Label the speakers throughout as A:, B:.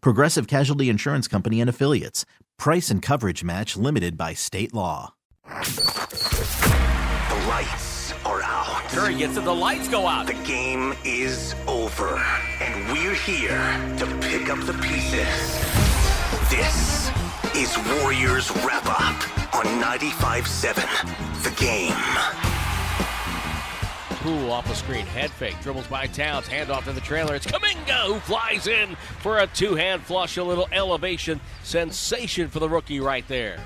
A: Progressive Casualty Insurance Company and Affiliates. Price and coverage match limited by state law.
B: The lights are out.
C: Curry gets it. The lights go out.
B: The game is over. And we're here to pick up the pieces. This is Warriors Wrap Up on 95 7, The game.
C: Poole off the screen. Head fake. Dribbles by Towns. Hand off to the trailer. It's Kuminga who flies in for a two hand flush. A little elevation. Sensation for the rookie right there.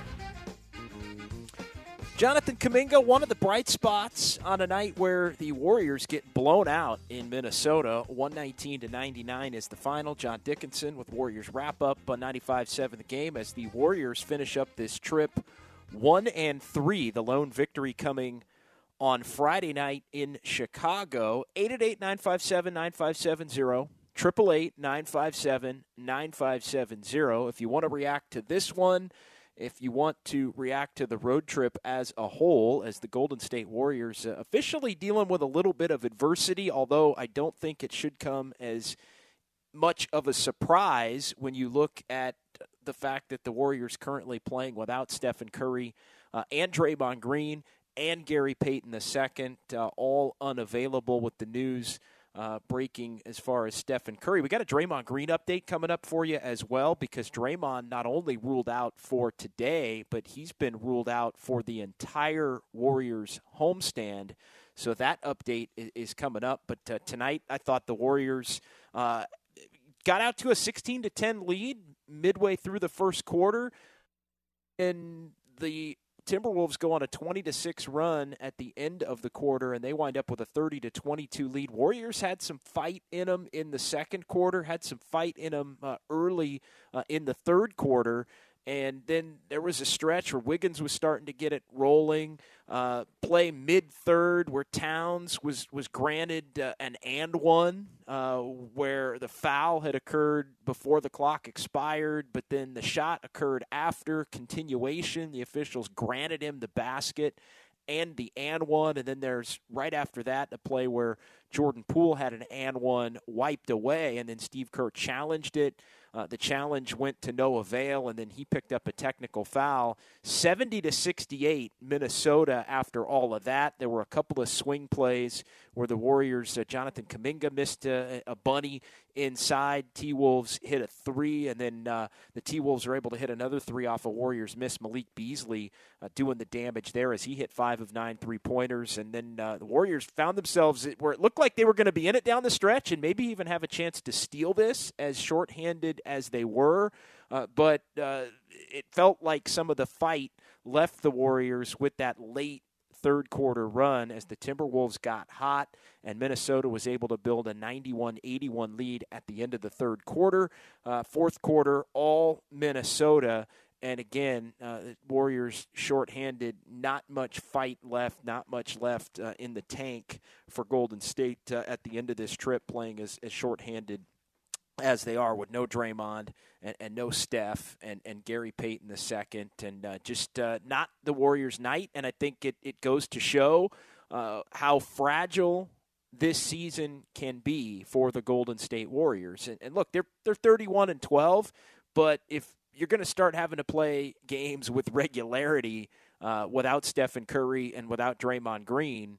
D: Jonathan Kuminga, one of the bright spots on a night where the Warriors get blown out in Minnesota. 119 to 99 is the final. John Dickinson with Warriors wrap up on 95-7 the game as the Warriors finish up this trip 1 and 3. The lone victory coming on Friday night in Chicago. 888-957-9570. 888-957-9570. If you want to react to this one, if you want to react to the road trip as a whole, as the Golden State Warriors uh, officially dealing with a little bit of adversity, although I don't think it should come as much of a surprise when you look at the fact that the Warriors currently playing without Stephen Curry uh, and Draymond Green and Gary Payton II, uh, all unavailable with the news uh, breaking as far as Stephen Curry. We got a Draymond Green update coming up for you as well because Draymond not only ruled out for today, but he's been ruled out for the entire Warriors homestand. So that update is, coming up. But uh, tonight, I thought the Warriors uh, got out to a 16 to 10 lead midway through the first quarter, and the Timberwolves go on a 20 to 6 run at the end of the quarter and they wind up with a 30 to 22 lead. Warriors had some fight in them in the second quarter, had some fight in them uh, early uh, in the third quarter. And then there was a stretch where Wiggins was starting to get it rolling. Uh, play mid third where Towns was was granted uh, an and one uh, where the foul had occurred before the clock expired, but then the shot occurred after continuation. The officials granted him the basket and the and one, and then there's right after that the play where Jordan Poole had an and one wiped away, and then Steve Kerr challenged it. Uh, the challenge went to no avail, and then he picked up a technical foul. 70 to 68, Minnesota. After all of that, there were a couple of swing plays where the Warriors, uh, Jonathan Kuminga missed a, a bunny inside. T Wolves hit a three, and then uh, the T Wolves are able to hit another three off a of Warriors miss. Malik Beasley uh, doing the damage there as he hit five of nine three pointers, and then uh, the Warriors found themselves where it looked like they were going to be in it down the stretch and maybe even have a chance to steal this as shorthanded as they were. Uh, but uh, it felt like some of the fight left the Warriors with that late third quarter run as the Timberwolves got hot and Minnesota was able to build a 91 81 lead at the end of the third quarter. Uh, fourth quarter, all Minnesota. And again, uh, Warriors shorthanded, not much fight left, not much left uh, in the tank for Golden State uh, at the end of this trip, playing as, as shorthanded as they are with no Draymond and, and no Steph and, and Gary Payton the second, and uh, just uh, not the Warriors' night. And I think it, it goes to show uh, how fragile this season can be for the Golden State Warriors. And, and look, they're they're 31 and 12, but if you're going to start having to play games with regularity uh, without Stephen Curry and without Draymond Green,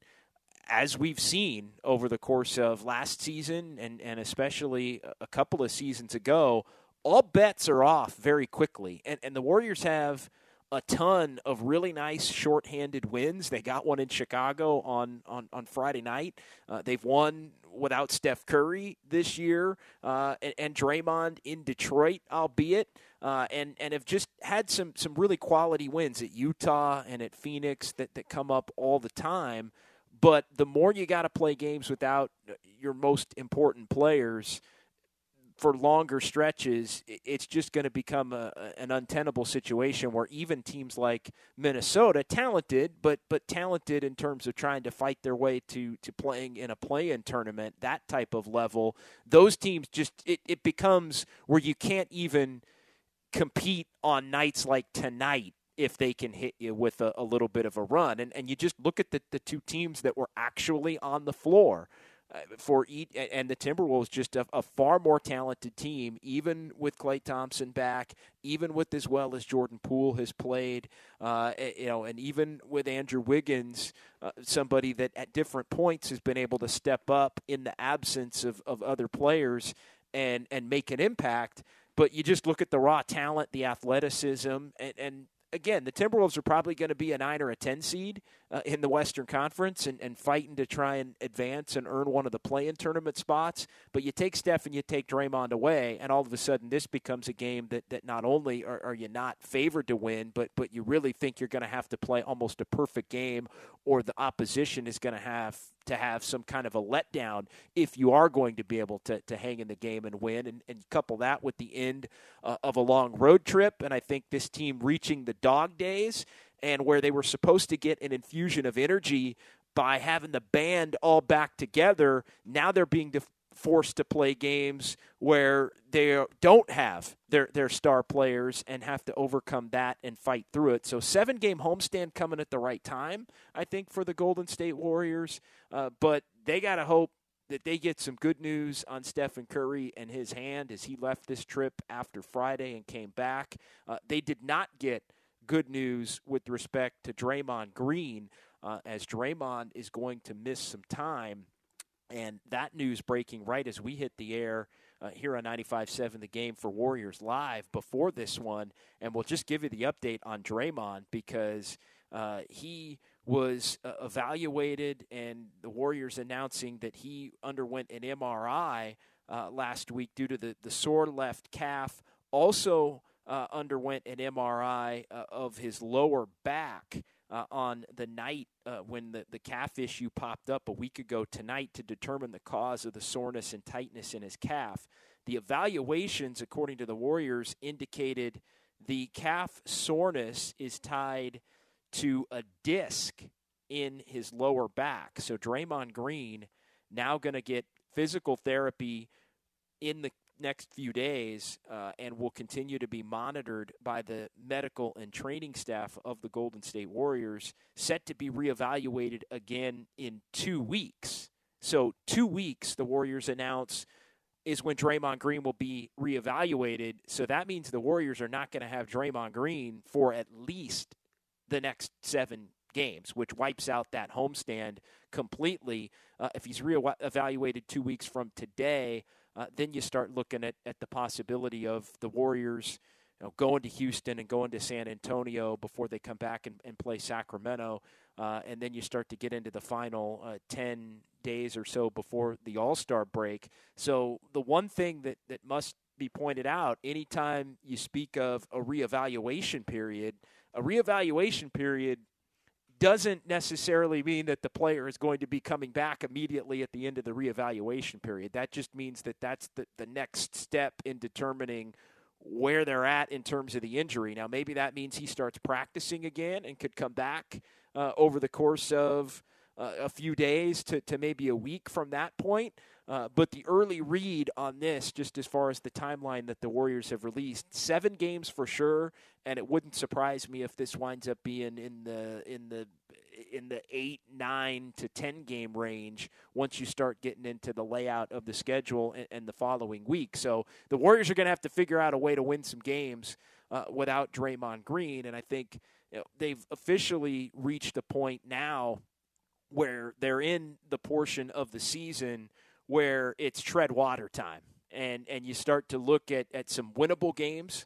D: as we've seen over the course of last season and, and especially a couple of seasons ago, all bets are off very quickly. And, and the Warriors have a ton of really nice shorthanded wins. They got one in Chicago on, on, on Friday night. Uh, they've won without Steph Curry this year uh, and, and Draymond in Detroit, albeit. Uh, and and have just had some some really quality wins at Utah and at Phoenix that, that come up all the time. But the more you got to play games without your most important players, for longer stretches, it's just going to become a, an untenable situation where even teams like Minnesota, talented, but but talented in terms of trying to fight their way to to playing in a play-in tournament, that type of level, those teams just it, it becomes where you can't even compete on nights like tonight if they can hit you with a, a little bit of a run. And and you just look at the, the two teams that were actually on the floor. For each, and the Timberwolves just a, a, far more talented team, even with Klay Thompson back, even with as well as Jordan Poole has played, uh, you know, and even with Andrew Wiggins, uh, somebody that at different points has been able to step up in the absence of, of other players and and make an impact. But you just look at the raw talent, the athleticism, and, and again, the Timberwolves are probably going to be a nine or a ten seed uh, in the Western Conference and, and fighting to try and advance and earn one of the play-in tournament spots. But you take Steph and you take Draymond away, and all of a sudden this becomes a game that, that not only are, are you not favored to win, but but you really think you're going to have to play almost a perfect game, or the opposition is going to have to have some kind of a letdown if you are going to be able to, to hang in the game and win. And, and couple that with the end uh, of a long road trip. And I think this team reaching the dog days and where they were supposed to get an infusion of energy by having the band all back together, now they're being def- forced to play games where they don't have their, their star players and have to overcome that and fight through it. So, seven game homestand coming at the right time, I think, for the Golden State Warriors. Uh, but they got to hope that they get some good news on Stephen Curry and his hand as he left this trip after Friday and came back. Uh, they did not get good news with respect to Draymond Green, uh, as Draymond is going to miss some time. And that news breaking right as we hit the air uh, here on 95.7 The Game for Warriors Live before this one. And we'll just give you the update on Draymond because uh, he was uh, evaluated, and the Warriors announcing that he underwent an MRI uh, last week due to the, the sore left calf. Also, uh, underwent an MRI uh, of his lower back uh, on the night uh, when the, the calf issue popped up a week ago tonight to determine the cause of the soreness and tightness in his calf. The evaluations, according to the Warriors, indicated the calf soreness is tied to a disc in his lower back. So Draymond Green now going to get physical therapy in the next few days uh, and will continue to be monitored by the medical and training staff of the Golden State Warriors, set to be reevaluated again in two weeks. So, two weeks, the Warriors announce, is when Draymond Green will be reevaluated. So, that means the Warriors are not going to have Draymond Green for at least the next seven games, which wipes out that homestand completely. Uh, if he's reevaluated two weeks from today, uh, then you start looking at, at the possibility of the Warriors you know, going to Houston and going to San Antonio before they come back and, and play Sacramento. Uh, and then you start to get into the final uh, 10 days or so before the All Star break. So, the one thing that, that must be pointed out anytime you speak of a reevaluation period, a reevaluation period doesn't necessarily mean that the player is going to be coming back immediately at the end of the reevaluation period. That just means that that's the, the next step in determining where they're at in terms of the injury. Now, maybe that means he starts practicing again and could come back uh, over the course of uh, a few days to, to maybe a week from that point. Uh, but the early read on this, just as far as the timeline that the Warriors have released, seven games for sure, and it wouldn't surprise me if this winds up being in the in the in the eight, nine to ten game range once you start getting into the layout of the schedule and, and the following week. So the Warriors are going to have to figure out a way to win some games uh, without Draymond Green, and I think you know, they've officially reached a point now where they're in the portion of the season where it's tread water time. and and you start to look at at some winnable games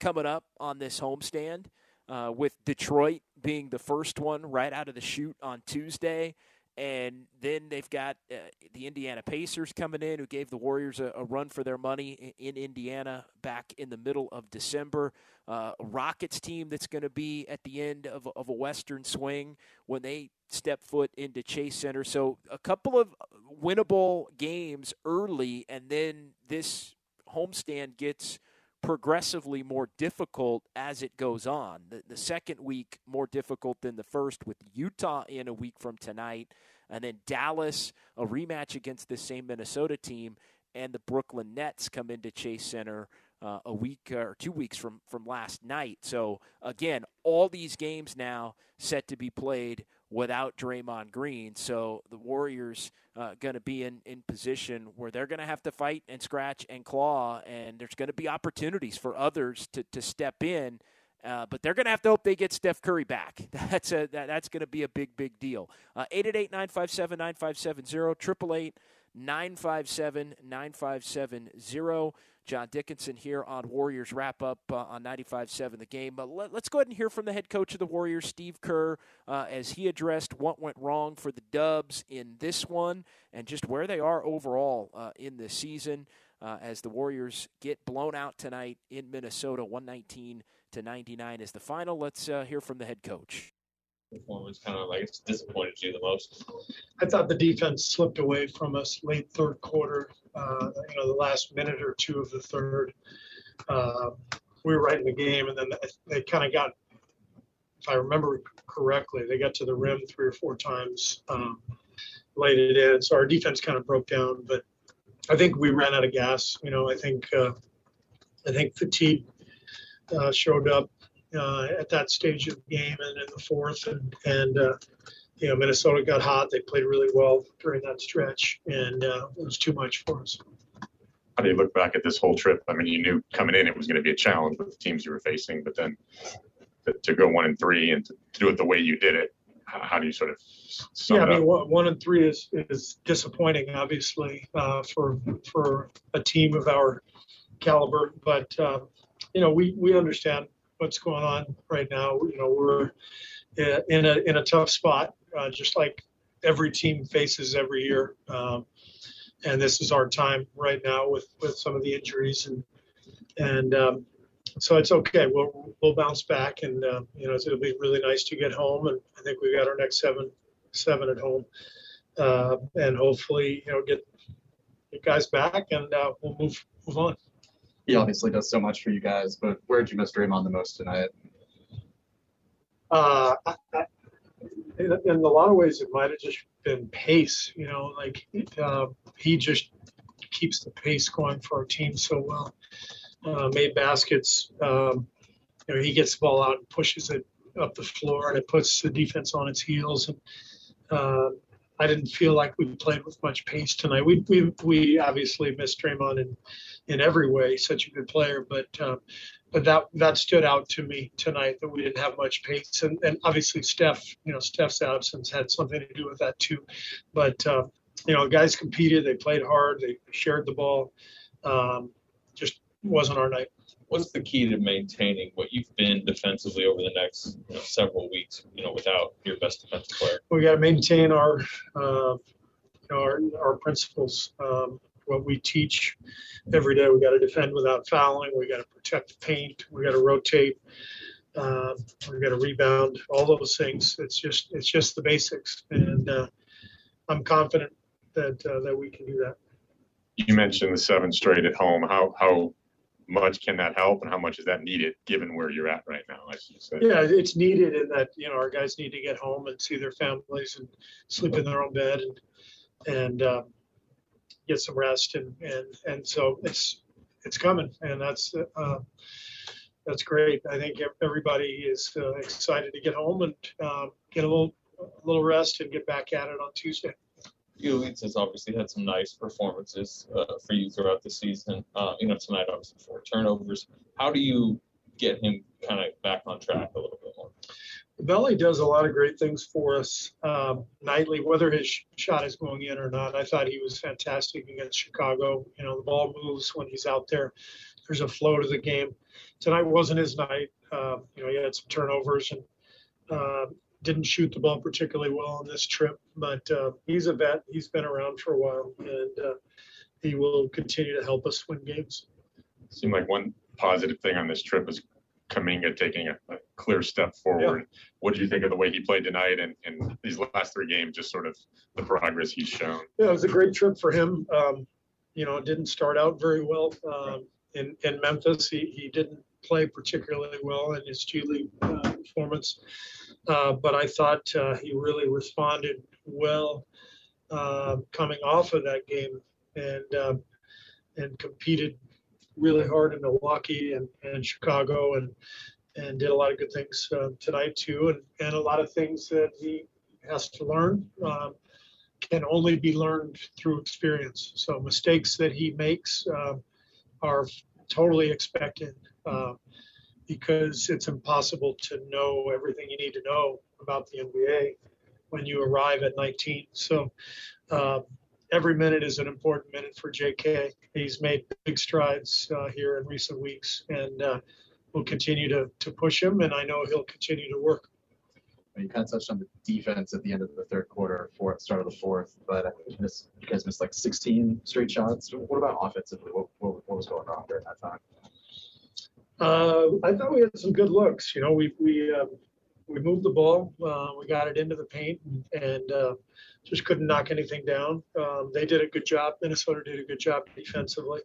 D: coming up on this homestand, uh, with Detroit being the first one right out of the chute on Tuesday. And then they've got uh, the Indiana Pacers coming in, who gave the Warriors a, a run for their money in, in, Indiana back in the middle of December. Uh, a Rockets team that's going to be at the end of, of a Western swing when they step foot into Chase Center. So a couple of winnable games early, and then this homestand gets progressively more difficult as it goes on. The, the second week more difficult than the first, with Utah in a week from tonight, and then Dallas, a rematch against the same Minnesota team, and the Brooklyn Nets come into Chase Center uh, a week or two weeks from from last night. So again, all these games now set to be played without Draymond Green. So the Warriors uh, going to be in, in position where they're going to have to fight and scratch and claw, and there's going to be opportunities for others to, to step in. Uh, but they're going to have to hope they get Steph Curry back. That's a that, that's going to be a big big deal. Uh, eight eight eight nine five seven nine five seven zero triple eight 957 9570. John Dickinson here on Warriors Wrap Up uh, on 95.7 The Game. But let, us go ahead and hear from the head coach of the Warriors, Steve Kerr, uh, as he addressed what went wrong for the Dubs in this one and just where they are overall uh, in the season uh, as the Warriors get blown out tonight in Minnesota, 119 to 99 is the final. Let's uh, hear from the head coach
E: performance kind of like disappointed you the most?
F: I thought the defense slipped away from us late third quarter. Uh, you know, the last minute or two of the third, uh, we were right in the game, and then they kind of got, if I remember correctly, they got to the rim three or four times, um, laid it in. So our defense kind of broke down, but I think we ran out of gas. You know, I think uh, I think fatigue uh, showed up uh, at that stage of the game and in the fourth. And, and uh, you know, Minnesota got hot. They played really well during that stretch, and uh, it was too much for us.
E: How do you look back at this whole trip? I mean, you knew coming in it was going to be a challenge with the teams you were facing, but then to, to go one and three and to, do it the way you did it, how, how do you sort of
F: yeah, I mean, one, one, and three is is disappointing, obviously, uh, for for a team of our caliber. But uh, you know, we we understand what's going on right now. You know, we're in a in a tough spot, uh, just like every team faces every year. Um, and this is our time right now with with some of the injuries and and um, so it's okay. We'll we'll bounce back, and uh, you know it'll be really nice to get home. And I think we've got our next seven seven at home, uh, and hopefully you know get get guys back, and uh, we'll move move on
G: he obviously does so much for you guys, but where'd you miss Draymond the most tonight?
F: Uh, I, I, in, in, a lot of ways, it might have just been pace. You know, like uh, he just keeps the pace going for our team so well. Uh, made baskets. Um, you know, he gets the ball out and pushes it up the floor, and it puts the defense on its heels. And uh, I didn't feel like we played with much pace tonight. We we we obviously missed Draymond in in every way, such a good player, but uh, but that that stood out to me tonight that we didn't have much pace, and and obviously Steph, you know, Steph's absence had something to do with that too. But uh, you know, guys competed, they played hard, they shared the ball. Um, just wasn't our night
E: what's the key to maintaining what you've been defensively over the next you know, several weeks? You know, without your best defensive player.
F: We got to maintain our, uh, you know, our our principles. Um, what we teach every day. We got to defend without fouling. We got to protect the paint. We got to rotate. Uh, we got to rebound. All those things. It's just it's just the basics, and uh, I'm confident that uh, that we can do that.
E: You mentioned the seven straight at home. How how much can that help and how much is that needed given where you're at right now you said?
F: Yeah it's needed in that you know our guys need to get home and see their families and sleep in their own bed and and um, get some rest and and and so it's it's coming and that's uh, that's great. I think everybody is uh, excited to get home and uh, get a little a little rest and get back at it on tuesday
E: Leeds has obviously had some nice performances uh, for you throughout the season. Uh, you know, tonight obviously four turnovers. How do you get him kind of back on track a little bit more?
F: Belly does a lot of great things for us um, nightly, whether his sh- shot is going in or not. I thought he was fantastic against Chicago. You know, the ball moves when he's out there. There's a flow to the game. Tonight wasn't his night. Uh, you know, he had some turnovers and uh, didn't shoot the ball particularly well on this trip. But uh, he's a vet. He's been around for a while, and uh, he will continue to help us win games.
E: Seemed like one positive thing on this trip was Kuminga taking a, a clear step forward. Yeah. What do you think of the way he played tonight and, and these last three games, just sort of the progress he's shown?
F: Yeah, it was a great trip for him. Um, you know, it didn't start out very well um, in, in Memphis. He, he didn't play particularly well in his G League uh, performance, uh, but I thought uh, he really responded well uh, coming off of that game and um, and competed really hard in Milwaukee and, and Chicago and and did a lot of good things uh, tonight too and, and a lot of things that he has to learn um, can only be learned through experience. So mistakes that he makes uh, are totally expected uh, because it's impossible to know everything you need to know about the NBA when you arrive at 19. So uh, every minute is an important minute for JK. He's made big strides uh, here in recent weeks, and uh, we'll continue to, to push him, and I know he'll continue to work.
G: You kind of touched on the defense at the end of the third quarter, fourth, start of the fourth, but you, guys missed like 16 straight shots. What about offensively? What, what, what was going on during that time?
F: Uh, I thought we had some good looks. You know, we we um, we moved the ball, uh, we got it into the paint, and uh, just couldn't knock anything down. Um, they did a good job. Minnesota did a good job defensively.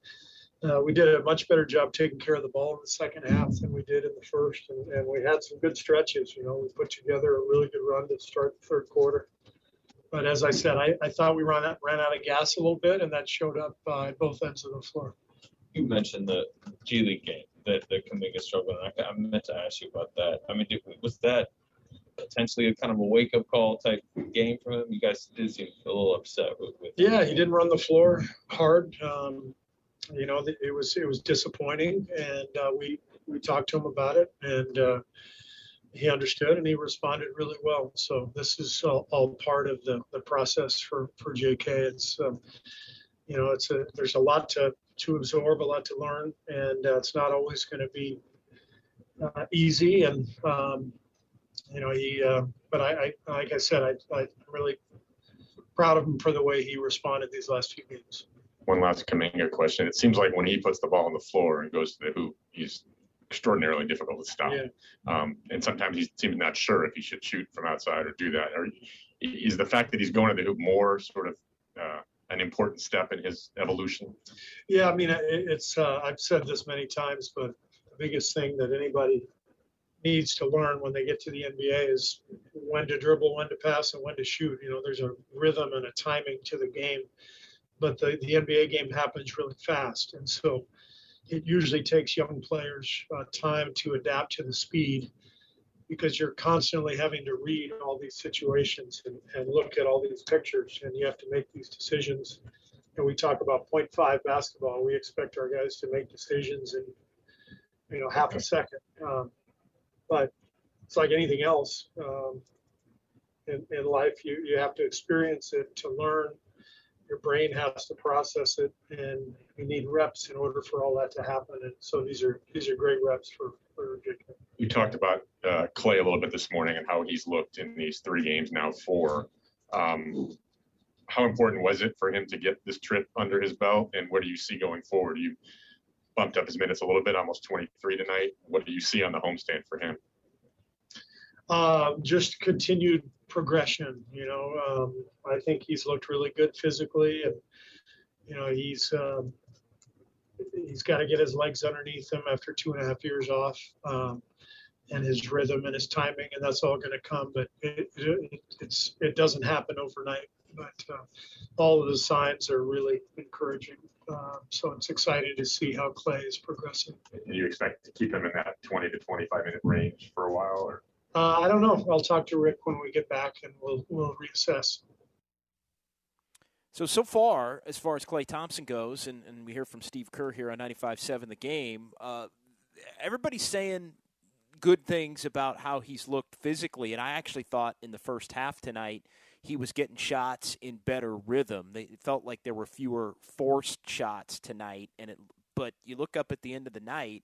F: Uh, we did a much better job taking care of the ball in the second half than we did in the first, and, and we had some good stretches. You know, we put together a really good run to start the third quarter. But as I said, I, I thought we ran out, ran out of gas a little bit, and that showed up uh, at both ends of the floor.
H: You mentioned the G League game that the Kuminga struggle. I, I meant to ask you about that. I mean, was that potentially a kind of a wake up call type game for him? You guys did seem a little upset with. with
F: yeah, he didn't run the floor hard. Um, you know, it was it was disappointing, and uh, we we talked to him about it, and uh, he understood and he responded really well. So this is all, all part of the, the process for for JK. It's um, you know, it's a there's a lot to to absorb, a lot to learn, and uh, it's not always going to be uh, easy. And um, you know, he. Uh, but I, I, like I said, I, I'm really proud of him for the way he responded these last few games.
E: One last Kuminga question. It seems like when he puts the ball on the floor and goes to the hoop, he's extraordinarily difficult to stop. Yeah. Um, and sometimes he seems not sure if he should shoot from outside or do that. Or is the fact that he's going to the hoop more sort of uh, an important step in his evolution?
F: Yeah, I mean, it's uh, I've said this many times, but the biggest thing that anybody needs to learn when they get to the NBA is when to dribble, when to pass, and when to shoot. You know, there's a rhythm and a timing to the game, but the, the NBA game happens really fast. And so it usually takes young players uh, time to adapt to the speed because you're constantly having to read all these situations and, and look at all these pictures and you have to make these decisions. And we talk about 0.5 basketball. We expect our guys to make decisions in, you know, half a second. Um, but it's like anything else um, in, in life. You, you have to experience it to learn. Your brain has to process it, and you need reps in order for all that to happen. And so these are these are great reps for for Jacob.
E: We talked about uh, Klay a little bit this morning and how he's looked in these three games now four. Um, how important was it for him to get this trip under his belt, and what do you see going forward? You bumped up his minutes a little bit, almost 23 tonight. What do you see on the homestand for him?
F: Uh, just continued progression. You know, um, I think he's looked really good physically, and you know he's um, he's got to get his legs underneath him after two and a half years off, um, and his rhythm and his timing, and that's all going to come. But it, it, it's it doesn't happen overnight. But uh, all of the signs are really encouraging. Uh, so it's exciting to see how Klay is progressing.
E: And you expect to keep him in that 20 to 25 minute range for a while, or?
F: Uh, I don't know. I'll talk to Rick when we get back, and we'll we'll reassess.
D: So so far, as far as Klay Thompson goes, and, and we hear from Steve Kerr here on 95.7 The Game. Uh, everybody's saying good things about how he's looked physically, and I actually thought in the first half tonight he was getting shots in better rhythm. They it felt like there were fewer forced shots tonight, and it. But you look up at the end of the night,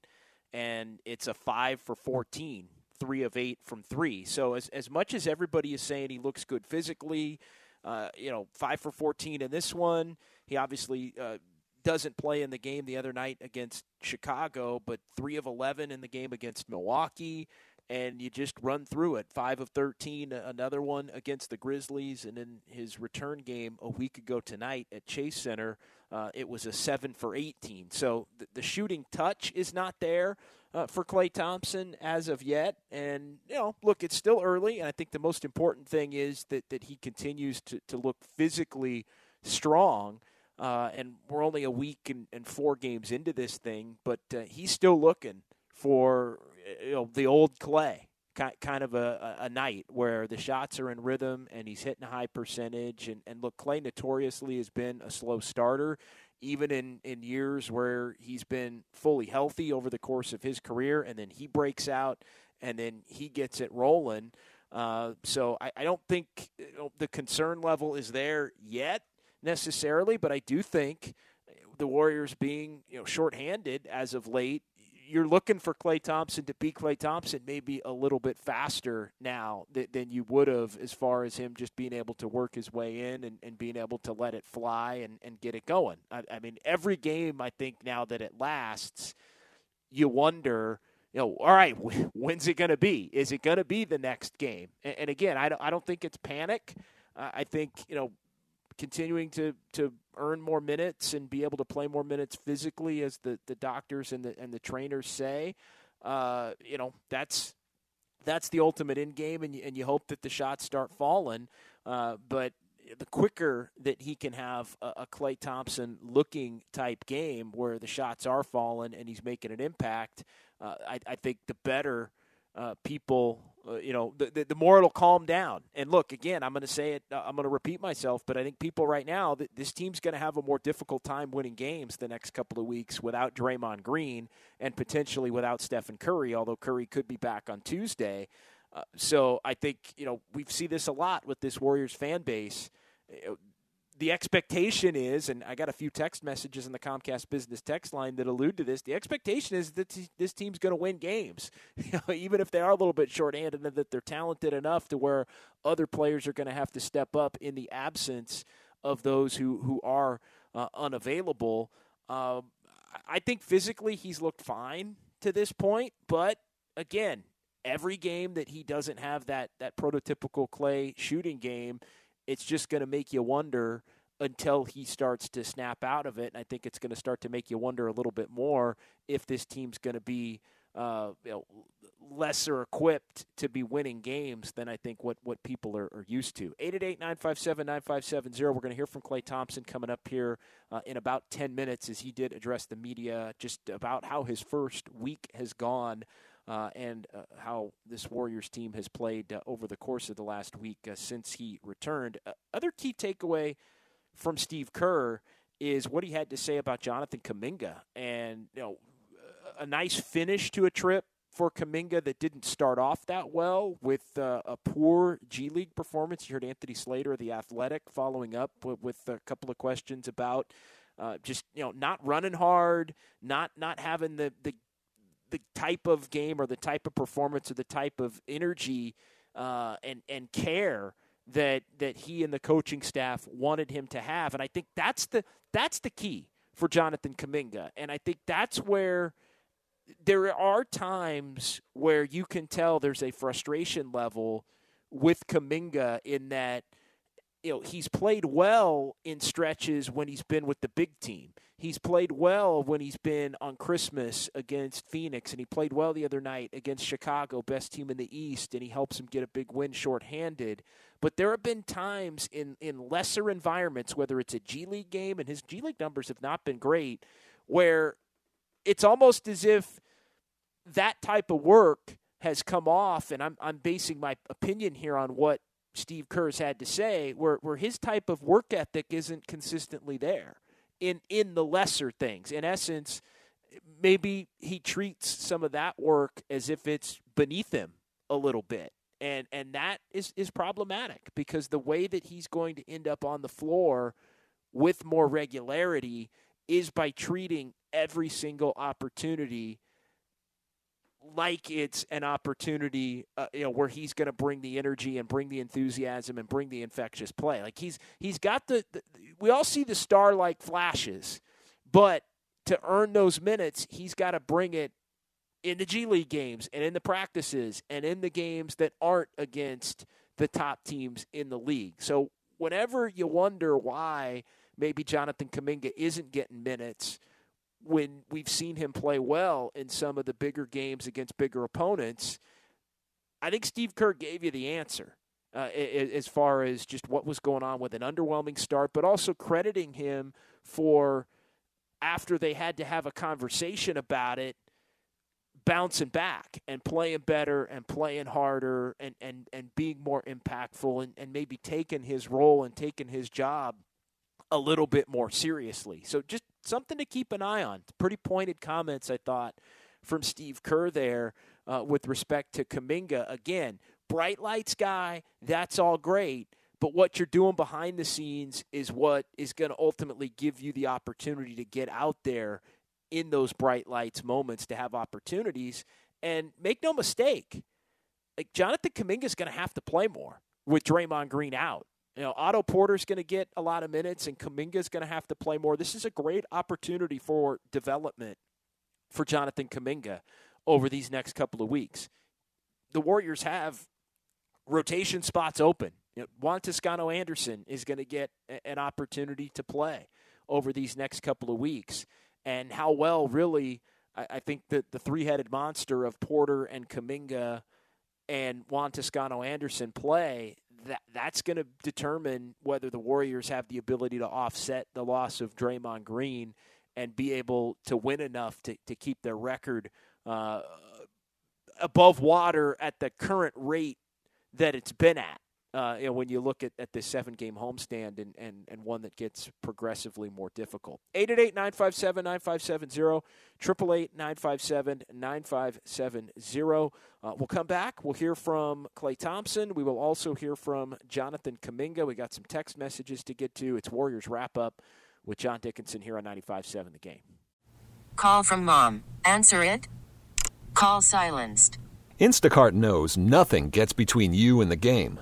D: and it's a five for 14, three of eight from three. So as as much as everybody is saying he looks good physically, uh, you know, five for 14 in this one. He obviously uh, doesn't play in the game the other night against Chicago, but three of 11 in the game against Milwaukee. And you just run through it. Five of 13, another one against the Grizzlies. And in his return game a week ago tonight at Chase Center, uh, it was a 7 for 18. So the, the shooting touch is not there uh, for Klay Thompson as of yet. And, you know, look, it's still early. And I think the most important thing is that, that he continues to, to look physically strong. Uh, and we're only a week and, and, four games into this thing, but uh, he's still looking for you know the old Klay kind of a, a, night where the shots are in rhythm and he's hitting a high percentage. And, and look, Klay notoriously has been a slow starter, even in, in years where he's been fully healthy over the course of his career, and then he breaks out and then he gets it rolling. Uh, so I, I, don't think know, the concern level is there yet necessarily, but I do think the Warriors being you know shorthanded as of late, you're looking for Klay Thompson to be Klay Thompson maybe a little bit faster now than you would have as far as him just being able to work his way in and, and being able to let it fly and, and get it going. I, I mean, every game I think now that it lasts, you wonder – you know, all right, when's it going to be? Is it going to be the next game? And, and, again, I don't, I don't think it's panic. Uh, I think, you know, continuing to, to earn more minutes and be able to play more minutes physically, as the, the doctors and the and the trainers say, uh, you know that's that's the ultimate end game, and you, and you hope that the shots start falling. Uh, but the quicker that he can have a, a Klay Thompson looking type game where the shots are falling and he's making an impact, uh, I, I think the better uh, people uh, you know, the, the, the, more it'll calm down. And look, again, I'm going to say it, uh, I'm going to repeat myself, but I think people right now, th- this team's going to have a more difficult time winning games the next couple of weeks without Draymond Green and potentially without Stephen Curry, although Curry could be back on Tuesday. Uh, so I think, you know, we see this a lot with this Warriors fan base the expectation is, and I got a few text messages in the Comcast business text line that allude to this. The expectation is that this team's going to win games, you know, even if they are a little bit shorthanded, and that they're talented enough to where other players are going to have to step up in the absence of those who who are uh, unavailable. Um, I think physically he's looked fine to this point, but again, every game that he doesn't have that that prototypical Klay shooting game it's just going to make you wonder until he starts to snap out of it. And I think it's going to start to make you wonder a little bit more if this team's going to be uh, you know, lesser equipped to be winning games than I think what, what people are, are used to. 888-957-9570. We're going to hear from Klay Thompson coming up here uh, in about 10 minutes as he did address the media just about how his first week has gone and uh, how this Warriors team has played uh, over the course of the last week uh, since he returned. Uh, other key takeaway from Steve Kerr is what he had to say about Jonathan Kuminga, and you know, a nice finish to a trip for Kuminga that didn't start off that well with uh, a poor G League performance. You heard Anthony Slater, of the Athletic, following up with, with a couple of questions about. Uh, just you know, not running hard, not not having the, the the type of game or the type of performance or the type of energy uh, and and care that that he and the coaching staff wanted him to have. And I think that's the that's the key for Jonathan Kuminga. And I think that's where there are times where you can tell there's a frustration level with Kuminga in that you know he's played well in stretches when he's been with the big team. He's played well when he's been on Christmas against Phoenix, and he played well the other night against Chicago, best team in the East, and he helps him get a big win shorthanded. But there have been times in, in lesser environments, whether it's a G League game, and his G League numbers have not been great, where it's almost as if that type of work has come off, and I'm, I'm basing my opinion here on what Steve Kerr's had to say, where, where his type of work ethic isn't consistently there in in the lesser things. In essence, maybe he treats some of that work as if it's beneath him a little bit. And and that is is problematic because the way that he's going to end up on the floor with more regularity is by treating every single opportunity like it's an opportunity, uh, you know, where he's going to bring the energy and bring the enthusiasm and bring the infectious play. Like he's he's got the, the we all see the star like flashes, but to earn those minutes, he's got to bring it in the G League games and in the practices and in the games that aren't against the top teams in the league. So whenever you wonder why maybe Jonathan Kuminga isn't getting minutes when we've seen him play well in some of the bigger games against bigger opponents, I think Steve Kerr gave you the answer. Uh, as far as just what was going on with an underwhelming start, but also crediting him for after they had to have a conversation about it, bouncing back and playing better and playing harder and, and, and being more impactful and, and maybe taking his role and taking his job a little bit more seriously. So just something to keep an eye on. Pretty pointed comments, I thought, from Steve Kerr there uh, with respect to Kuminga. Again, bright lights guy, that's all great. But what you're doing behind the scenes is what is going to ultimately give you the opportunity to get out there in those bright lights moments to have opportunities. And make no mistake, like Jonathan Kuminga is going to have to play more with Draymond Green out. You know, Otto Porter's going to get a lot of minutes, and Kuminga's going to have to play more. This is a great opportunity for development for Jonathan Kuminga over these next couple of weeks. The Warriors have rotation spots open. You know, Juan Toscano Anderson is going to get an opportunity to play over these next couple of weeks. And how well, really, I, I think that the three headed monster of Porter and Kuminga and Juan Toscano Anderson play, that that's going to determine whether the Warriors have the ability to offset the loss of Draymond Green and be able to win enough to, to keep their record uh, above water at the current rate that it's been at. Uh, you know, when you look at, at this seven game homestand and, and, and one that gets progressively more difficult. 888 957 9570, 888 957 9570. Uh, we'll come back. We'll hear from Klay Thompson. We will also hear from Jonathan Kuminga. We got some text messages to get to. It's Warriors wrap up with John Dickinson here on 95.7 The Game.
I: Call from mom. Answer it. Call silenced.
J: Instacart knows nothing gets between you and the game.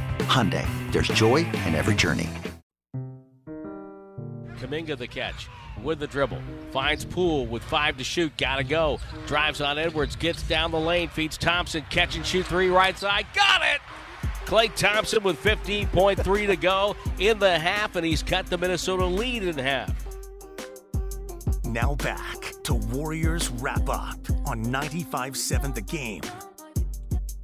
K: Hyundai, there's joy in every journey.
C: Kuminga the catch with the dribble. Finds Poole with five to shoot. Gotta go. Drives on Edwards. Gets down the lane. Feeds Thompson. Catch and shoot three right side. Got it! Klay Thompson with 15.3 to go in the half, and he's cut the Minnesota lead in half.
B: Now back to Warriors wrap up on 95 7 The Game.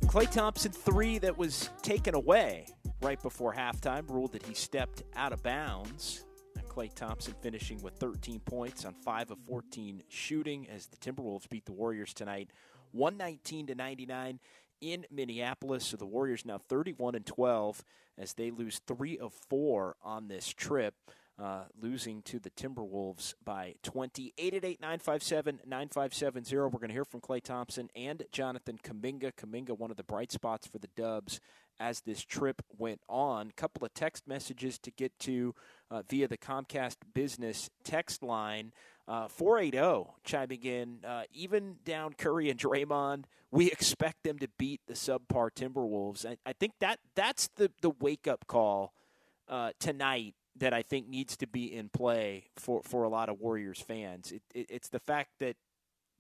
D: Klay Thompson three that was taken away right before halftime ruled that he stepped out of bounds. Klay Thompson finishing with 13 points on 5 of 14 shooting as the Timberwolves beat the Warriors tonight 119 to 99 in Minneapolis. So the Warriors now 31 and 12 as they lose 3 of 4 on this trip. Uh, losing to the Timberwolves by 20. 888 957 9570. We're going to hear from Klay Thompson and Jonathan Kuminga. Kuminga, one of the bright spots for the Dubs as this trip went on. couple of text messages to get to uh, via the Comcast Business text line. Uh, 480 chiming in, uh, even down Curry and Draymond, we expect them to beat the subpar Timberwolves. I, I think that that's the, the wake up call uh, tonight that I think needs to be in play for, for a lot of Warriors fans. It, it, it's the fact that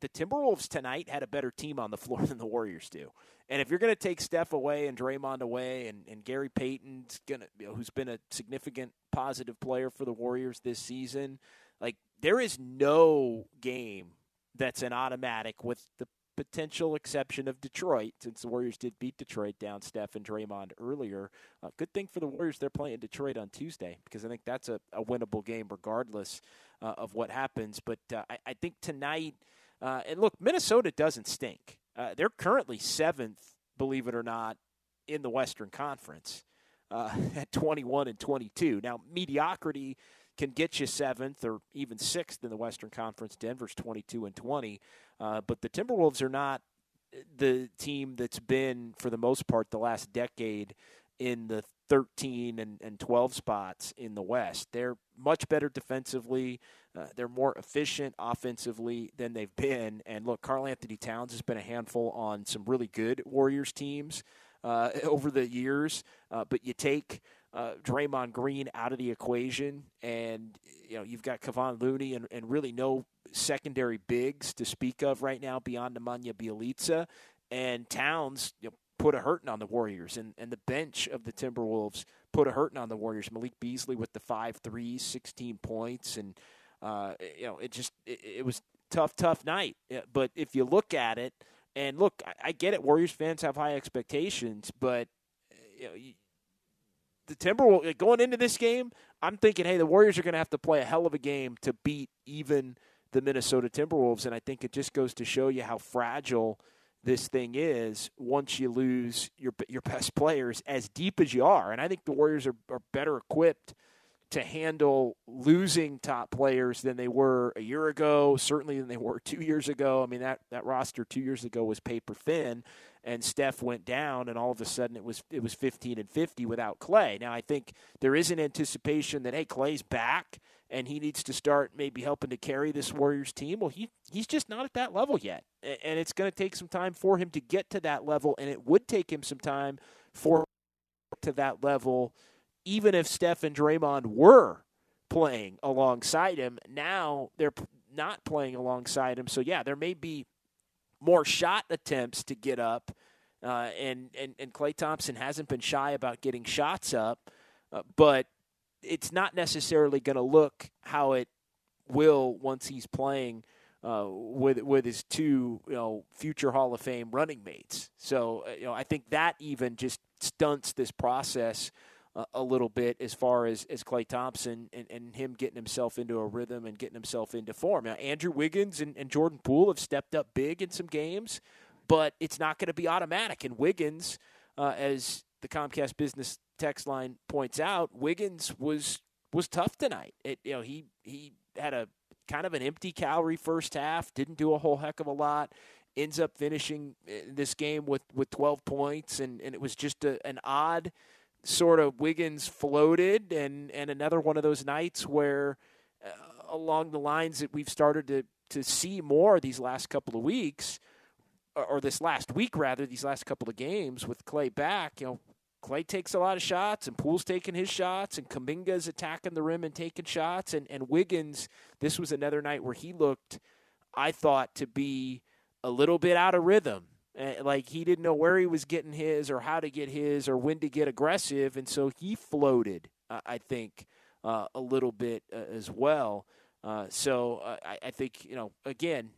D: the Timberwolves tonight had a better team on the floor than the Warriors do. And if you're going to take Steph away and Draymond away, and, and Gary Payton's going to, you know, who's been a significant positive player for the Warriors this season, like there is no game that's an automatic with the potential exception of Detroit, since the Warriors did beat Detroit down Steph and Draymond earlier. Uh, good thing for the Warriors, they're playing Detroit on Tuesday because I think that's a, a winnable game regardless uh, of what happens. But uh, I, I, think tonight, uh, and look, Minnesota doesn't stink. Uh, they're currently seventh, believe it or not, in the Western Conference uh, at 21 and 22. Now, mediocrity can get you seventh or even sixth in the Western Conference. Denver's 22 and 20. Uh, but the Timberwolves are not the team that's been, for the most part, the last decade in the 13 and, and 12 spots in the West. They're much better defensively. Uh, they're more efficient offensively than they've been. And look, Karl-Anthony Towns has been a handful on some really good Warriors teams uh, over the years. Uh, but you take uh, Draymond Green out of the equation, and you know you've got Kevon Looney and, and really no secondary bigs to speak of right now beyond Nemanja Bjelica, and Towns you know, put a hurting on the Warriors, and, and the bench of the Timberwolves put a hurting on the Warriors. Malik Beasley with the five threes, 16 points, and uh, you know it just it, it was tough, tough night. But if you look at it, and look, I, I get it. Warriors fans have high expectations, but you know. The Timberwolves going into this game, I'm thinking, hey, the Warriors are going to have to play a hell of a game to beat even the Minnesota Timberwolves, and I think it just goes to show you how fragile this thing is once you lose your your best players as deep as you are. And I think the Warriors are, are better equipped to handle losing top players than they were a year ago, certainly than they were two years ago. I mean, that, that roster two years ago was paper thin, and Steph went down, and all of a sudden it was it was 15 and 50 without Klay. Now, I think there is an anticipation that, hey, Klay's back, and he needs to start maybe helping to carry this Warriors team. Well, he he's just not at that level yet, and it's going to take some time for him to get to that level, and it would take him some time for to that level – even if Steph and Draymond were playing alongside him, now they're not playing alongside him. So yeah, there may be more shot attempts to get up, uh, and and and Klay Thompson hasn't been shy about getting shots up, uh, but it's not necessarily going to look how it will once he's playing. Uh, with with his two you know future Hall of Fame running mates, so uh, you know I think that even just stunts this process a little bit as far as, as Klay Thompson and, and him getting himself into a rhythm and getting himself into form. Now, Andrew Wiggins and, and Jordan Poole have stepped up big in some games, but it's not going to be automatic. And Wiggins, uh, as the Comcast business text line points out, Wiggins was was tough tonight. It, you know, he he had a kind of an empty calorie first half, didn't do a whole heck of a lot. Ends up finishing uh, this game with, with 12 points, and, and it was just a, an odd – sort of Wiggins floated, and and another one of those nights where uh, along the lines that we've started to to see more these last couple of weeks, or, or this last week rather, these last couple of games with Klay back, you know. Klay takes a lot of shots, and Poole's taking his shots, and Kuminga's attacking the rim and taking shots, and, and Wiggins. This was another night where he looked, I thought, to be a little bit out of rhythm like he didn't know where he was getting his or how to get his or when to get aggressive, and so he floated. Uh, I think uh, a little bit uh, as well. Uh, so uh, I, I, think you know again,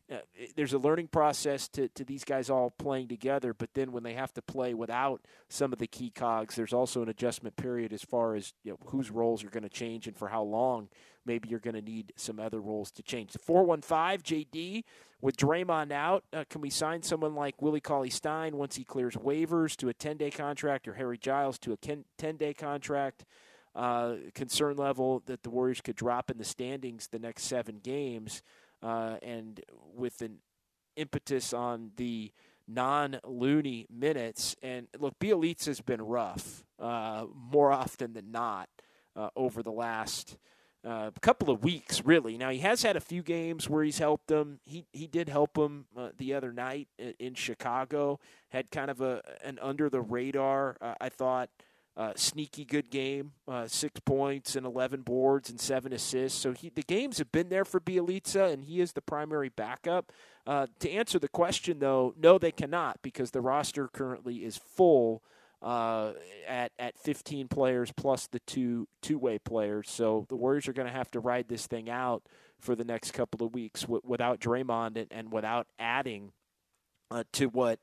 D: there's a learning process to, to these guys all playing together. But then when they have to play without some of the key cogs, there's also an adjustment period as far as you know, whose roles are going to change and for how long. Maybe you're going to need some other roles to change. Four one five JD with Draymond out, uh, can we sign someone like Willie Cauley Stein once he clears waivers to a 10 day contract or Harry Giles to a 10 day contract? Uh, concern level that the Warriors could drop in the standings the next seven games, uh, and with an impetus on the non-Looney minutes. And look, Bjelica has been rough uh, more often than not uh, over the last uh, couple of weeks, really. Now he has had a few games where he's helped them. He he did help them uh, the other night in, in, Chicago. Had kind of a an under the radar, uh, I thought, uh, sneaky good game. Uh, six points and eleven boards and seven assists. So he the games have been there for Bjelica, and he is the primary backup. Uh, to answer the question, though, no, they cannot because the roster currently is full uh, at at 15 players plus the two two way players. So the Warriors are going to have to ride this thing out for the next couple of weeks w- without Draymond and, and without adding uh, to what.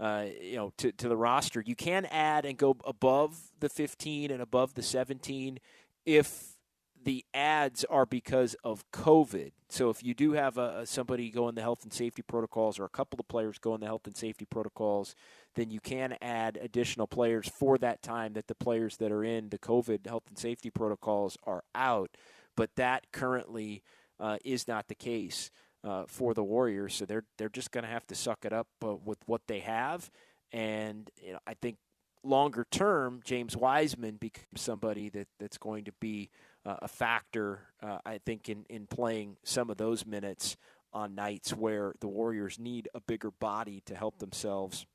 D: Uh, you know, to, to the roster, you can add and go above the 15 and above the 17 if the ads are because of COVID. So if you do have a, somebody go in the health and safety protocols or a couple of players go in the health and safety protocols, then you can add additional players for that time that the players that are in the COVID health and safety protocols are out. But that currently uh, is not the case uh, for the Warriors. So they're they're just going to have to suck it up uh, with what they have. And you know, I think longer term, James Wiseman becomes somebody that, that's going to be uh, a factor, uh, I think, in, in playing some of those minutes on nights where the Warriors need a bigger body to help themselves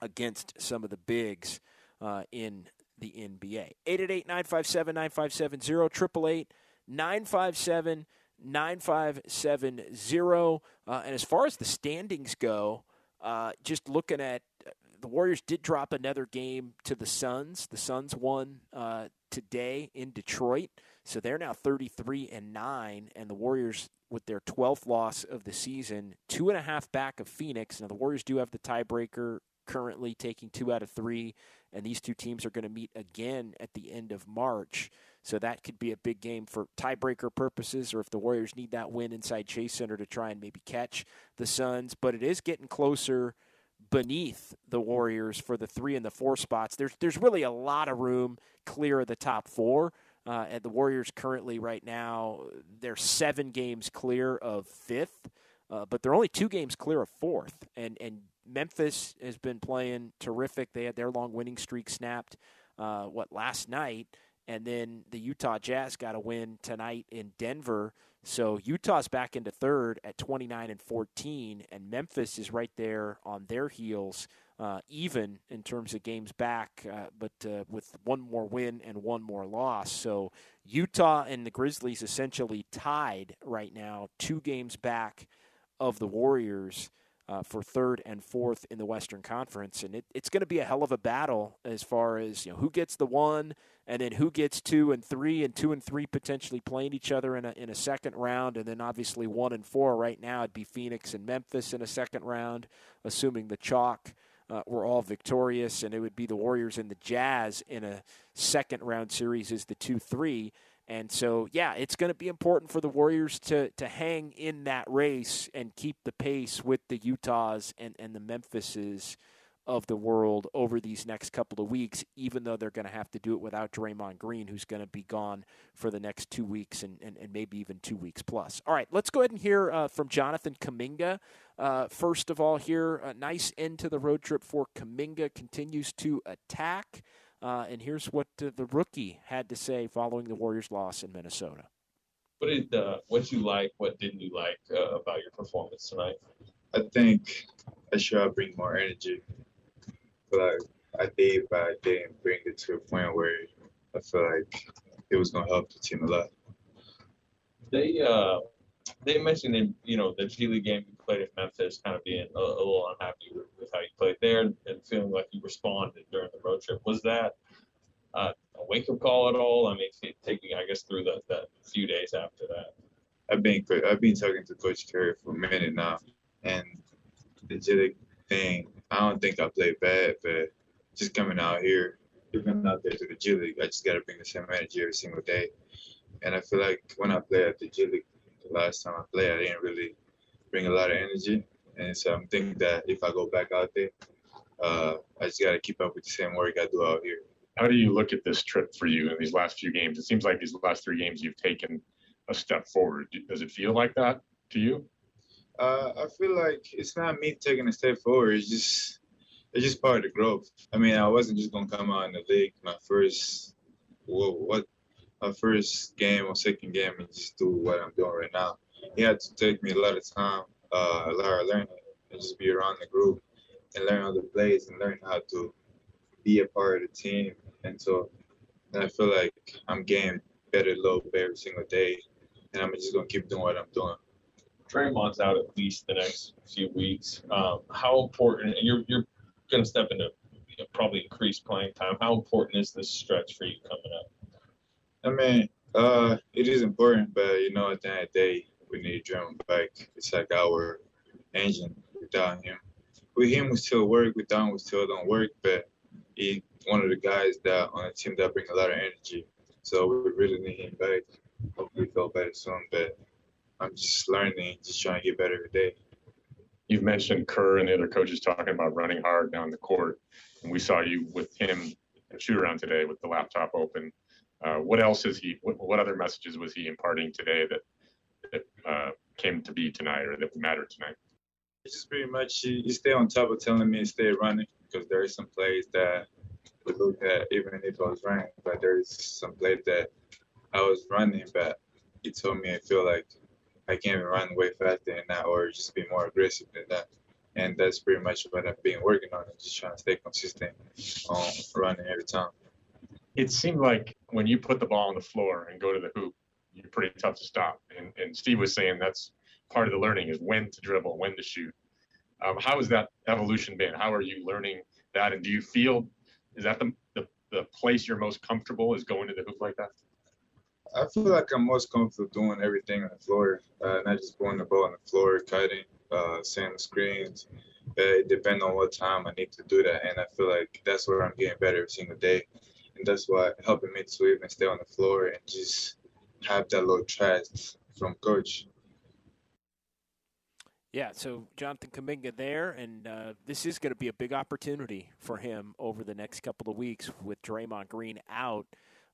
D: against some of the bigs uh, in the NBA. 888 957 9570, 888 957 9570. Uh, and as far as the standings go, uh, just looking at the Warriors did drop another game to the Suns. The Suns won uh, today in Detroit. So they're now 33 and 9, and the Warriors, with their 12th loss of the season, two and a half back of Phoenix. Now, the Warriors do have the tiebreaker currently, taking two out of three, and these two teams are going to meet again at the end of March. So that could be a big game for tiebreaker purposes, or if the Warriors need that win inside Chase Center to try and maybe catch the Suns. But it is getting closer beneath the Warriors for the three and the four spots. There's there's really a lot of room clear of the top four. Uh, and the Warriors currently, right now, they're seven games clear of fifth, uh, but they're only two games clear of fourth. And and Memphis has been playing terrific. They had their long winning streak snapped, uh, what last night, and then the Utah Jazz got a win tonight in Denver. So Utah's back into third at 29 and 14, and Memphis is right there on their heels uh, even in terms of games back, uh, but uh, with one more win and one more loss. So Utah and the Grizzlies essentially tied right now, two games back of the Warriors. Uh, for third and fourth in the Western Conference, and it, it's going to be a hell of a battle as far as you know who gets the one, and then who gets two and three, and two and three potentially playing each other in a in a second round, and then obviously one and four right now it'd be Phoenix and Memphis in a second round, assuming the chalk uh, were all victorious, and it would be the Warriors and the Jazz in a second round series as the 2 3. And so, yeah, it's going to be important for the Warriors to, to hang in that race and keep the pace with the Utahs and, and the Memphises of the world over these next couple of weeks, even though they're going to have to do it without Draymond Green, who's going to be gone for the next two weeks and, and, and maybe even two weeks plus. All right, let's go ahead and hear uh, from Jonathan Kuminga. Uh, first of all, here, a nice end to the road trip for Kuminga, continues to attack. Uh, and here's what uh, the rookie had to say following the Warriors' loss in Minnesota.
H: What did uh, what you like? What didn't you like uh, about your performance tonight?
L: I think I should bring more energy feel like I did, but I didn't bring it to a point where I feel like it was gonna help the team a lot.
H: They uh they mentioned in you know the G League game you played at Memphis, kind of being a, a little unhappy with, with, how you played there and, and, feeling like you responded during the road trip. Was that uh, a wake up call at all? I mean, taking I guess through the, the few days after that.
L: I've been I've been talking to Coach Carey for a minute now, and the G thing I don't think I played bad, but just coming out here, even out there to the G League, I just got to bring the same energy every single day. And I feel like when I played at the G League, the last time I played, I didn't really bring a lot of energy. And so I'm thinking that if I go back out there, uh, I just got to keep up with the same work I do out here.
E: how do you look at this trip for you in these last few games? It seems like these last three games you've taken a step forward. Does it feel like that to you?
L: Uh, I feel like it's not me taking a step forward. It's just it's just part of the growth. I mean, I wasn't just gonna come out in the league my first what, what my first game or second game and just do what I'm doing right now. It had to take me a lot of time, uh, a lot of learning, and just be around the group and learn all the plays and learn how to be a part of the team. And so and I feel like I'm getting better a little bit every single day, and I'm just gonna keep doing what I'm doing.
H: Draymond's out at least the next few weeks. Um, how important? And you're you're going to step into you know, probably increased playing time. How important is this stretch for you coming up?
L: I mean, uh, it is important, but you know, at the end of the day, we need Draymond back. It's like our engine. Without him, with him we still work. Without him we still don't work. But he one of the guys that on the team that bring a lot of energy. So we really need him back. Hopefully, feel better soon. But I'm just learning, just trying to get better every day.
E: You've mentioned Kerr and the other coaches talking about running hard down the court, and we saw you with him shoot around today with the laptop open. Uh, what else is he? What, what, other messages was he imparting today that came to be tonight or that matter tonight?
L: It's just pretty much he, he stay on top of telling me to stay running because there is some plays that we look at even if I was running, but there is some plays that I was running, but he told me I feel like I can't run way faster than that or just be more aggressive than that. And that's pretty much what I've been working on, just trying to stay consistent on running every time.
E: It seemed like when you put the ball on the floor and go to the hoop, you're pretty tough to stop. And, and Steve was saying that's part of the learning is when to dribble, when to shoot. Um, how has that evolution been? How are you learning that? And do you feel is that the, the, the place you're most comfortable is going to the hoop like that?
L: I feel like I'm most comfortable doing everything on the floor, uh, not just putting the ball on the floor, cutting, uh, setting screens. But it depends on what time I need to do that, and I feel like that's where I'm getting better every single day, and that's what helping me to even stay on the floor and just have that little trust from coach.
D: Yeah, so Jonathan Kuminga there, and uh, this is going to be a big opportunity for him over the next couple of weeks with Draymond Green out.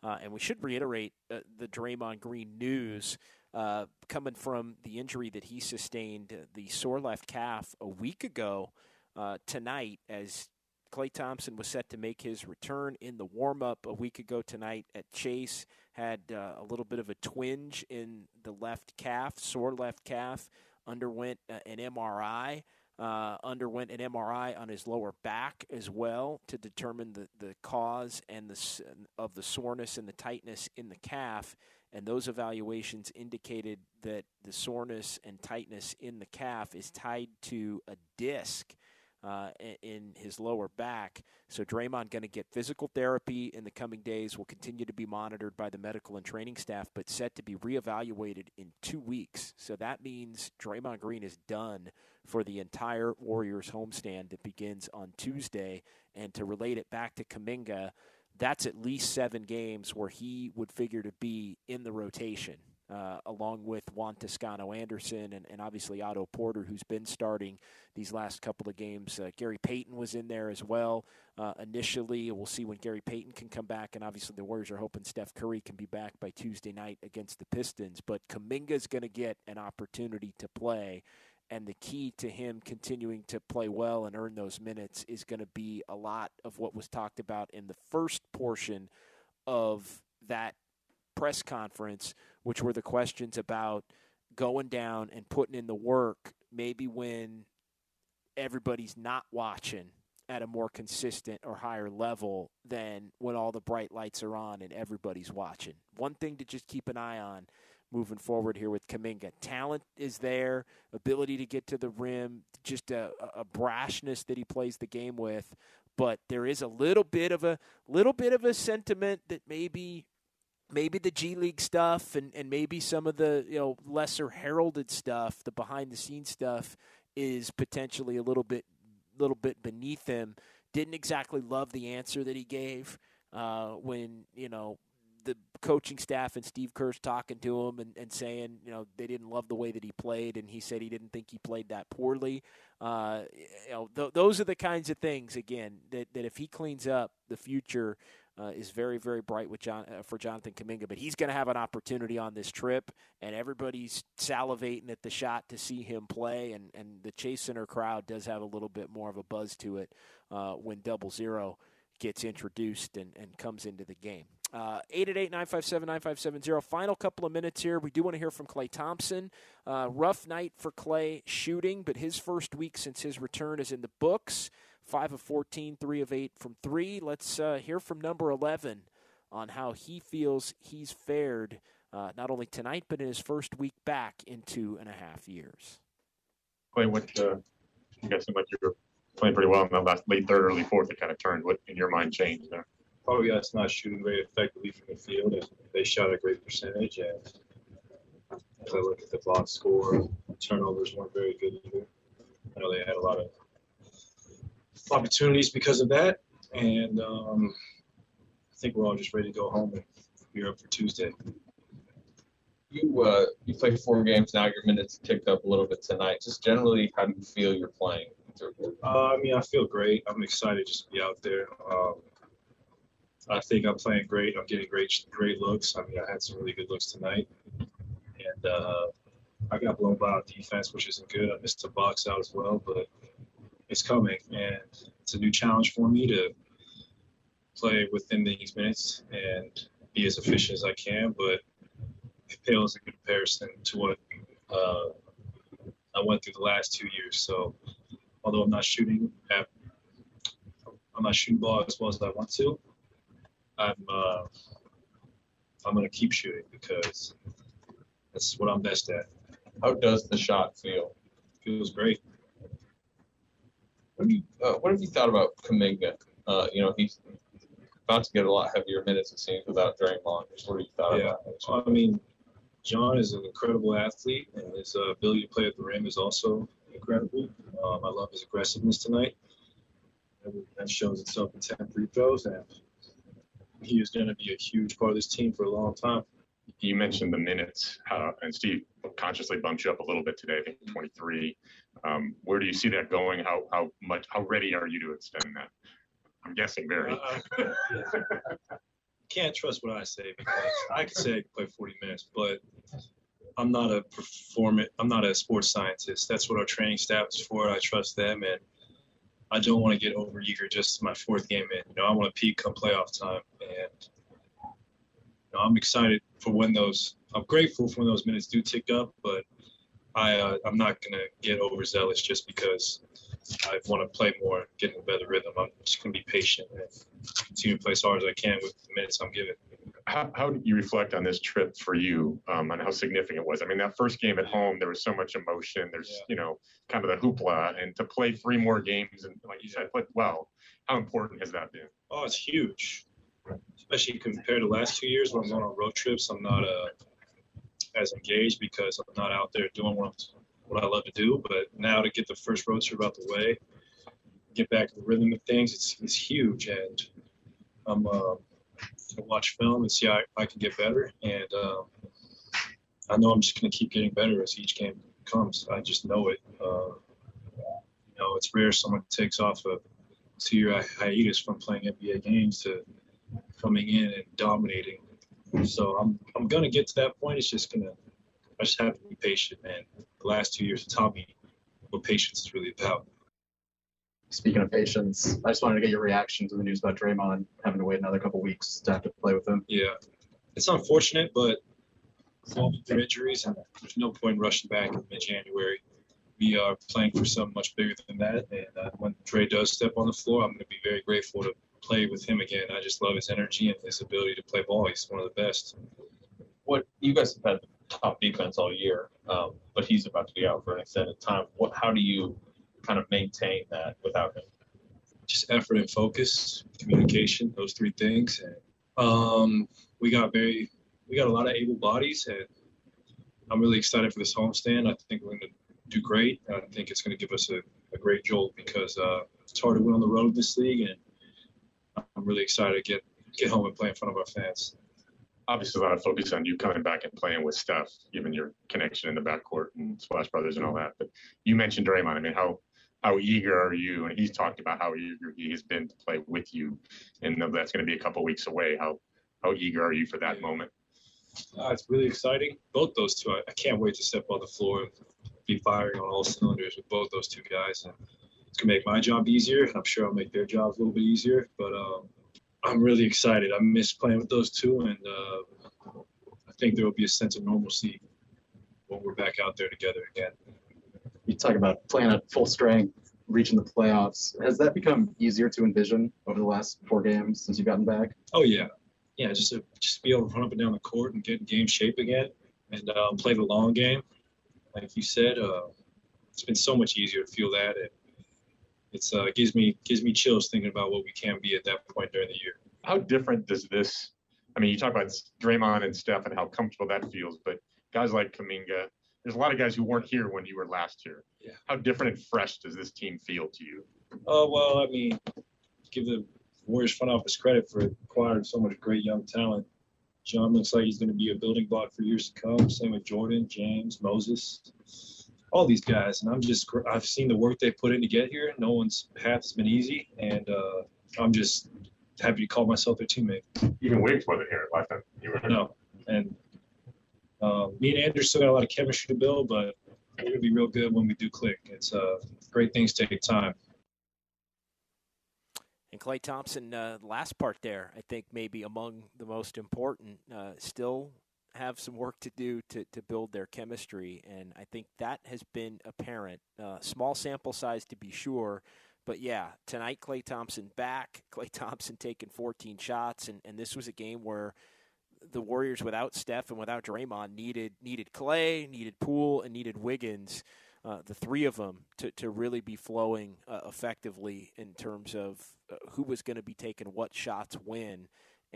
D: Uh, and we should reiterate uh, the Draymond Green news uh, coming from the injury that he sustained, uh, the sore left calf, a week ago uh, tonight, as Klay Thompson was set to make his return in the warm up a week ago tonight at Chase. Had uh, a little bit of a twinge in the left calf, sore left calf, underwent an MRI uh, underwent an MRI on his lower back as well to determine the, the cause and the of the soreness and the tightness in the calf. And those evaluations indicated that the soreness and tightness in the calf is tied to a disc uh, in his lower back. So Draymond going to get physical therapy in the coming days. Will continue to be monitored by the medical and training staff, but set to be reevaluated in two weeks. So that means Draymond Green is done for the entire Warriors homestand that begins on Tuesday. And to relate it back to Kuminga, that's at least seven games where he would figure to be in the rotation uh, along with Juan Toscano Anderson and, and obviously Otto Porter, who's been starting these last couple of games. Uh, Gary Payton was in there as well uh, initially. We'll see when Gary Payton can come back, and obviously the Warriors are hoping Steph Curry can be back by Tuesday night against the Pistons. But Kuminga's going to get an opportunity to play. And the key to him continuing to play well and earn those minutes is going to be a lot of what was talked about in the first portion of that press conference, which were the questions about going down and putting in the work, maybe when everybody's not watching at a more consistent or higher level than when all the bright lights are on and everybody's watching. One thing to just keep an eye on moving forward here with Kuminga. Talent is there, ability to get to the rim, just a, a brashness that he plays the game with. But there is a little bit of a little bit of a sentiment that maybe maybe the G League stuff and, and maybe some of the you know lesser heralded stuff, the behind the scenes stuff, is potentially a little bit little bit beneath him. Didn't exactly love the answer that he gave uh, when you know the coaching staff and Steve Kerr's talking to him and, and saying, you know, they didn't love the way that he played, and he said he didn't think he played that poorly. Uh, you know, th- those are the kinds of things, again, that, that if he cleans up the future uh, is very, very bright with John uh, for Jonathan Kuminga. But he's going to have an opportunity on this trip, and everybody's salivating at the shot to see him play. And, and the Chase Center crowd does have a little bit more of a buzz to it uh, when Double Zero gets introduced and, and comes into the game. Uh, 888 957 9570. Final couple of minutes here. We do want to hear from Klay Thompson. Uh, rough night for Klay shooting, but his first week since his return is in the books. 5 of 14, 3 of 8 from 3. Let's uh, hear from number 11 on how he feels he's fared uh, not only tonight, but in his first week back in two and a half years.
E: Klay, what, uh, you guys seem like you were playing pretty well in the last late third, early fourth. It kind of turned. What, in your mind, changed there?
M: Probably us not shooting very effectively from the field. And they shot a great percentage. And as I look at the box score, turnovers weren't very good either. I know they had a lot of opportunities because of that. And um, I think we're all just ready to go home and gear up for Tuesday.
H: You uh, you played four games now. Your minutes ticked up a little bit tonight. Just generally, how do you feel you're playing?
M: Uh, I mean, I feel great. I'm excited just to be out there. Um, I think I'm playing great. I'm getting great great looks. I mean, I had some really good looks tonight, and uh, I got blown by our defense, which isn't good. I missed a box out as well, but it's coming, and it's a new challenge for me to play within these minutes and be as efficient as I can. But it pales in comparison to what uh, I went through the last two years. So, although I'm not shooting at, I'm not shooting ball as well as I want to. I'm uh, I'm gonna keep shooting because that's what I'm best at.
H: How does the shot feel?
M: Feels great.
H: What have you uh, What have you thought about Kuminga? Uh, you know, he's about to get a lot heavier minutes it seems without Draymond. Just what have you thought
M: Yeah,
H: about that?
M: I mean, John is an incredible athlete, and his uh, ability to play at the rim is also incredible. Um, I love his aggressiveness tonight. That shows itself in 10 free throws, and he is going to be a huge part of this team for a long time.
E: You mentioned the minutes, uh, and Steve consciously bumped you up a little bit today. I think 23. Um, where do you see that going? How how much how ready are you to extend that? I'm guessing very.
M: Uh, Can't trust what I say because I could say I could play 40 minutes, but I'm not a performant. I'm not a sports scientist. That's what our training staff is for. I trust them, and I don't want to get over eager just my fourth game in. You know, I want to peak come playoff time, and you know, I'm excited for when those. I'm grateful for when those minutes do tick up, but I uh, I'm not gonna get overzealous just because I want to play more, get in a better rhythm. I'm just gonna be patient and continue to play as hard as I can with the minutes I'm given.
E: How, how do you reflect on this trip for you um, and how significant it was? I mean, that first game at home, there was so much emotion. There's, you know, kind of the hoopla, and to play three more games and, like you said, play well. How important has that been?
M: Oh, it's huge, especially compared to the last two years when I'm going on road trips. I'm not uh, as engaged because I'm not out there doing what, I'm, what I love to do. But now to get the first road trip out the way, get back to the rhythm of things, it's, it's huge. And I'm uh, to watch film and see how I, I can get better. And um, I know I'm just going to keep getting better as each game comes. I just know it. Uh, you know, it's rare someone takes off a two-year hiatus from playing NBA games to coming in and dominating. So I'm I'm gonna get to that point. It's just gonna I just have to be patient, man. The last two years have taught me what patience is really about.
G: Speaking of patience, I just wanted to get your reaction to the news about Draymond having to wait another couple weeks to have to play with him.
M: Yeah, it's unfortunate, but all through injuries, and there's no point rushing back in mid-January. We are playing for something much bigger than that, and uh, when Dre does step on the floor, I'm going to be very grateful to play with him again. I just love his energy and his ability to play ball. He's one of the best.
H: What you guys have had top defense all year, um, but he's about to be out for an extended time. What? How do you kind of maintain that without him?
M: Just effort and focus, communication, those three things. And um, we got very, we got a lot of able bodies, and I'm really excited for this homestand. I think we're going to do great. I think it's going to give us a, a great jolt because uh, it's hard to win on the road in this league, and I'm really excited to get get home and play in front of our fans.
E: Obviously, a lot of focus on you coming back and playing with Steph, given your connection in the backcourt and Splash Brothers and all that. But you mentioned Draymond. I mean, how how eager are you? And he's talked about how eager he has been to play with you, and that's going to be a couple weeks away. How how eager are you for that moment?
M: Uh, it's really exciting. Both those two, I, I, can't wait to step on the floor and be firing on all cylinders with both those two guys. And it's gonna make my job easier. I'm sure I'll make their jobs a little bit easier. But um, I'm really excited. I miss playing with those two, and uh, I think there will be a sense of normalcy when we're back out there together again.
G: You talk about playing at full strength, reaching the playoffs. Has that become easier to envision over the last four games since you've gotten back?
M: Oh yeah, yeah. Just to just be able to run up and down the court and get in game shape again, and um, play the long game. Like you said, uh, it's been so much easier to feel that. And it's uh, gives me gives me chills thinking about what we can be at that point during the year.
E: How different does this? I mean, you talk about Draymond and Steph and how comfortable that feels, but guys like Kuminga, there's a lot of guys who weren't here when you were last here.
M: Yeah.
E: How different and fresh does this team feel to you?
M: Oh well, I mean, give the Warriors front office credit for acquiring so much great young talent. John looks like he's going to be a building block for years to come. Same with Jordan, James, Moses all these guys, and I'm just I've seen the work they put in to get here. No one's path has been easy, and uh, I'm just happy to call myself their teammate.
E: Even Wiggs wasn't here last time you were
M: here. No, and uh, me and Andrew still got a lot of chemistry to build, but we're gonna be real good when we do click. It's uh, great things take time.
D: And Klay Thompson, uh, last part there, I think maybe among the most important. Uh, still have some work to do to, to build their chemistry, and I think that has been apparent. Uh, small sample size to be sure, but yeah, tonight Klay Thompson back. Klay Thompson taking 14 shots, and, and this was a game where the Warriors without Steph and without Draymond needed needed Klay, needed Poole, and needed Wiggins. Uh, the three of them to, to really be flowing uh, effectively in terms of uh, who was going to be taking what shots when.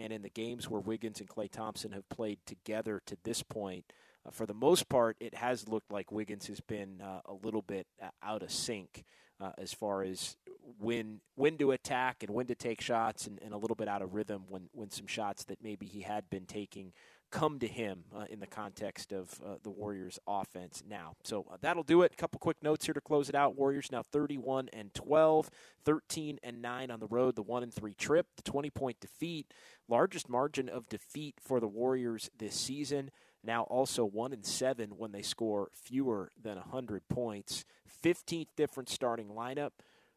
D: And in the games where Wiggins and Klay Thompson have played together to this point, uh, for the most part, it has looked like Wiggins has been uh, a little bit uh, out of sync uh, as far as when when to attack and when to take shots, and, and, a little bit out of rhythm when when some shots that maybe he had been taking come to him uh, in the context of uh, the Warriors' offense now. So uh, that'll do it. A couple quick notes here to close it out. Warriors now 31 and 12, 13 and 9 on the road, the 1 and 3 trip, the 20 point defeat, largest margin of defeat for the Warriors this season. Now also 1 and 7 when they score fewer than 100 points. 15th different starting lineup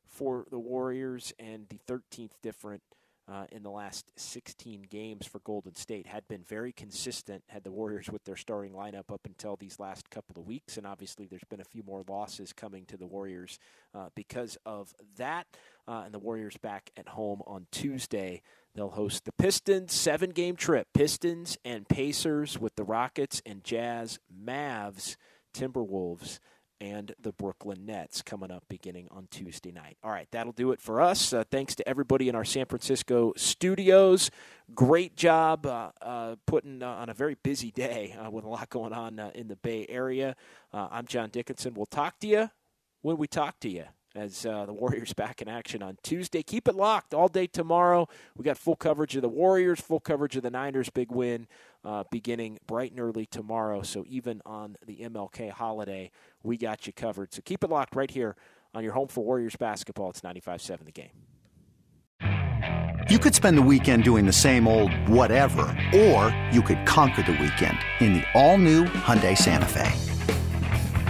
D: for the Warriors and the 13th different uh, in the last 16 games for Golden State. Had been very consistent, had the Warriors with their starting lineup up until these last couple of weeks. And obviously, there's been a few more losses coming to the Warriors uh, because of that. Uh, and the Warriors back at home on Tuesday. They'll host the Pistons, seven game trip. Pistons and Pacers with the Rockets and Jazz, Mavs, Timberwolves and the Brooklyn Nets coming up beginning on Tuesday night. All right, that'll do it for us. Uh, thanks to everybody in our San Francisco studios. Great job uh, uh, putting uh, on a very busy day uh, with a lot going on uh, in the Bay Area. I'm John Dickinson. We'll talk to you when we talk to you as uh, the Warriors back in action on Tuesday. Keep it locked all day tomorrow. We got full coverage of the Warriors, full coverage of the Niners' big win uh, beginning bright and early tomorrow. So even on the MLK holiday, we got you covered. So keep it locked right here on your home for Warriors basketball. It's 95-7 the game.
K: You could spend the weekend doing the same old whatever, or you could conquer the weekend in the all-new Hyundai Santa Fe.